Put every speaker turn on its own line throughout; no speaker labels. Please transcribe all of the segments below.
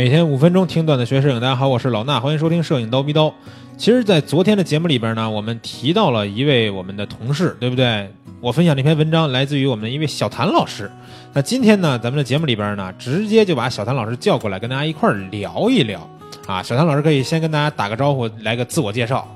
每天五分钟听段子学摄影，大家好，我是老衲，欢迎收听摄影刀逼刀。其实，在昨天的节目里边呢，我们提到了一位我们的同事，对不对？我分享这篇文章来自于我们的一位小谭老师。那今天呢，咱们的节目里边呢，直接就把小谭老师叫过来，跟大家一块儿聊一聊。啊，小谭老师可以先跟大家打个招呼，来个自我介绍。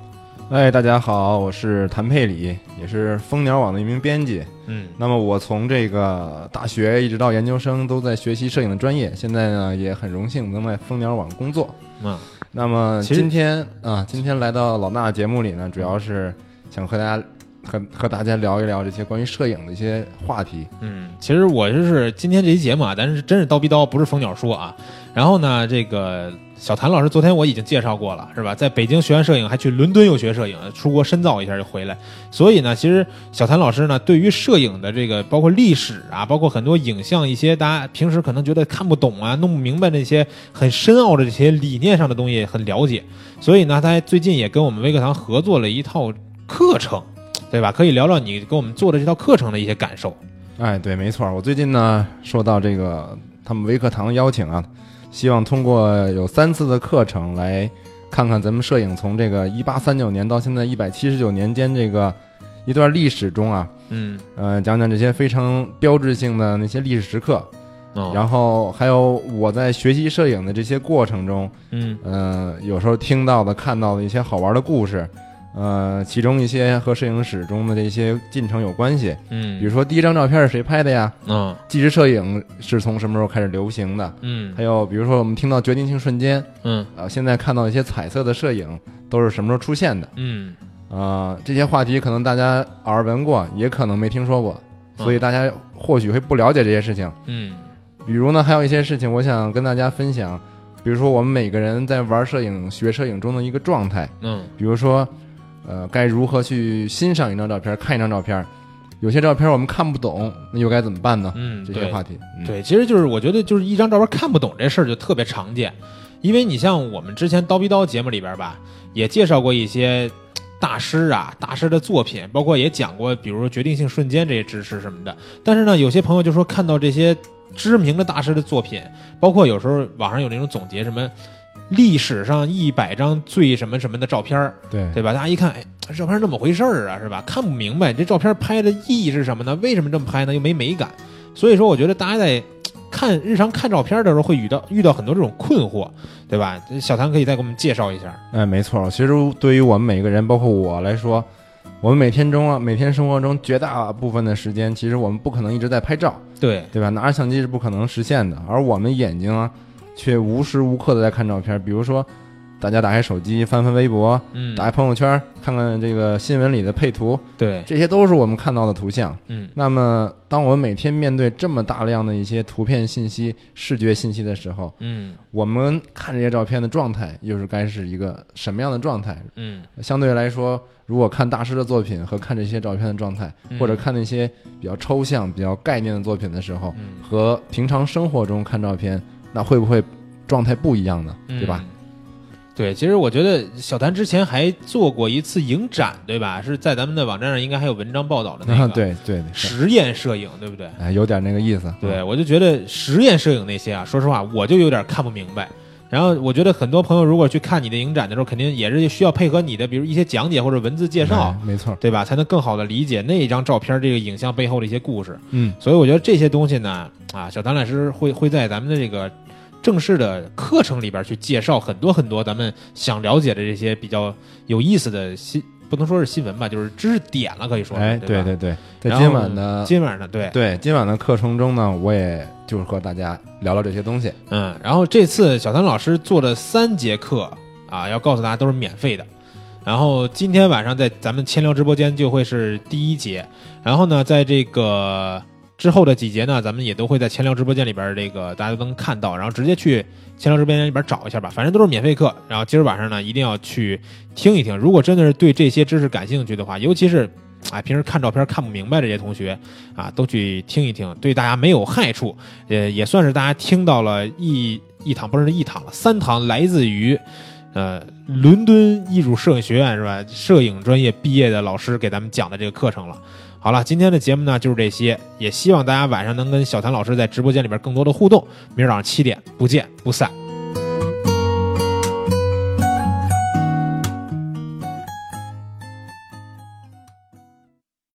哎，大家好，我是谭佩里，也是蜂鸟网的一名编辑。
嗯，
那么我从这个大学一直到研究生都在学习摄影的专业，现在呢也很荣幸能在蜂鸟网工作。
嗯，
那么今天啊，今天来到老衲节目里呢，主要是想和大家和和大家聊一聊这些关于摄影的一些话题。
嗯，其实我就是今天这期节目啊，咱是真是刀逼刀，不是蜂鸟说啊。然后呢，这个小谭老师昨天我已经介绍过了，是吧？在北京学完摄影，还去伦敦又学摄影，出国深造一下就回来。所以呢，其实小谭老师呢，对于摄影的这个包括历史啊，包括很多影像一些大家平时可能觉得看不懂啊、弄不明白那些很深奥的这些理念上的东西很了解。所以呢，他最近也跟我们微课堂合作了一套课程，对吧？可以聊聊你给我们做的这套课程的一些感受。
哎，对，没错，我最近呢受到这个他们微课堂邀请啊，希望通过有三次的课程来看看咱们摄影从这个一八三九年到现在一百七十九年间这个一段历史中啊，
嗯，
呃，讲讲这些非常标志性的那些历史时刻，
哦、
然后还有我在学习摄影的这些过程中，
嗯。
呃，有时候听到的、看到的一些好玩的故事，呃，其中一些和摄影史中的这些进程有关系，
嗯，
比如说第一张照片是谁拍的呀？
嗯。
纪实摄影是从什么时候开始流行的？
嗯。
还有比如说我们听到决定性瞬间，
嗯。
呃，现在看到一些彩色的摄影都是什么时候出现的？
嗯。
呃，这些话题可能大家耳闻过，也可能没听说过，所以大家或许会不了解这些事情。
嗯。
比如呢，还有一些事情我想跟大家分享，比如说我们每个人在玩摄影、学摄影中的一个状态，
嗯。
比如说，呃，该如何去欣赏一张照片、看一张照片，有些照片我们看不懂，那又该怎么办呢？
嗯，
这些话题，嗯、
对，其实就是我觉得就是一张照片看不懂这事儿就特别常见，因为你像我们之前刀逼刀节目里边吧，也介绍过一些大师啊、大师的作品，包括也讲过，比如说决定性瞬间这些知识什么的。但是呢，有些朋友就说看到这些知名的大师的作品，包括有时候网上有那种总结什么。历史上一百张最什么什么的照片儿
对
对吧？大家一看，哎，照片那么回事儿啊？是吧？看不明白这照片拍的意义是什么呢？为什么这么拍呢？又没美感。所以说，我觉得大家在看日常看照片的时候，会遇到遇到很多这种困惑，对吧？小谭可以再给我们介绍一下。
哎，没错。其实对于我们每个人，包括我来说，我们每天中啊，每天生活中绝大部分的时间，其实我们不可能一直在拍照，
对，
对吧？拿着相机是不可能实现的，而我们眼睛啊，却无时无刻的在看照片。比如说，大家打开手机翻翻微博，
嗯，
打开朋友圈，看看这个新闻里的配图，
对，
这些都是我们看到的图像。
嗯
那么，当我们每天面对这么大量的一些图片信息、视觉信息的时候，
嗯
我们看这些照片的状态又是该是一个什么样的状态？
嗯
相对来说，如果看大师的作品和看这些照片的状态，
嗯
或者看那些比较抽象、比较概念的作品的时候，
嗯，
和平常生活中看照片，那会不会状态不一样呢？
嗯
对吧？？
对，其实我觉得小谭之前还做过一次影展，对吧？是在咱们的网站上应该还有文章报道的那
啊，
个
对对对，
实验摄影，对不对？
哎，有点那个意思。
对，我就觉得实验摄影那些啊，说实话，我就有点看不明白。然后我觉得很多朋友如果去看你的影展的时候，肯定也是需要配合你的，比如一些讲解或者文字介
介
绍，
没错。
对吧？才能更好的理解那一张照片这个影像背后的一些故事。
嗯，
所以我觉得这些东西呢，啊，小谭老师会会在咱们的这个正式的课程里边去介绍很多很多咱们想了解的这些比较有意思的新，不能说是新闻吧，就是知识点了，可以说是，
哎，
对
对对对，在今晚的
今晚的对，
对今晚的课程中呢，我也就是和大家聊聊这些东西。
嗯，然后这次小谭老师做了三节课啊，要告诉大家都是免费的。然后今天晚上在咱们千聊直播间就会是第一节，然后呢，在这个之后的几节呢，咱们也都会在千聊直播间里边这个大家都能看到，然后直接去千聊直播间里边找一下吧，反正都是免费课。然后今儿晚上呢，一定要去听一听。如果真的是对这些知识感兴趣的话，尤其是哎平时看照片看不明白这些同学啊，都去听一听，对大家没有害处。呃，也算是大家听到了一一堂，不是一堂了，三堂来自于呃伦敦艺术摄影学院是吧？摄影专业毕业的老师给咱们讲的这个课程了。好了，今天的节目呢就是这些，也希望大家晚上能跟小谭老师在直播间里边更多的互动。明儿早上七点不见不散。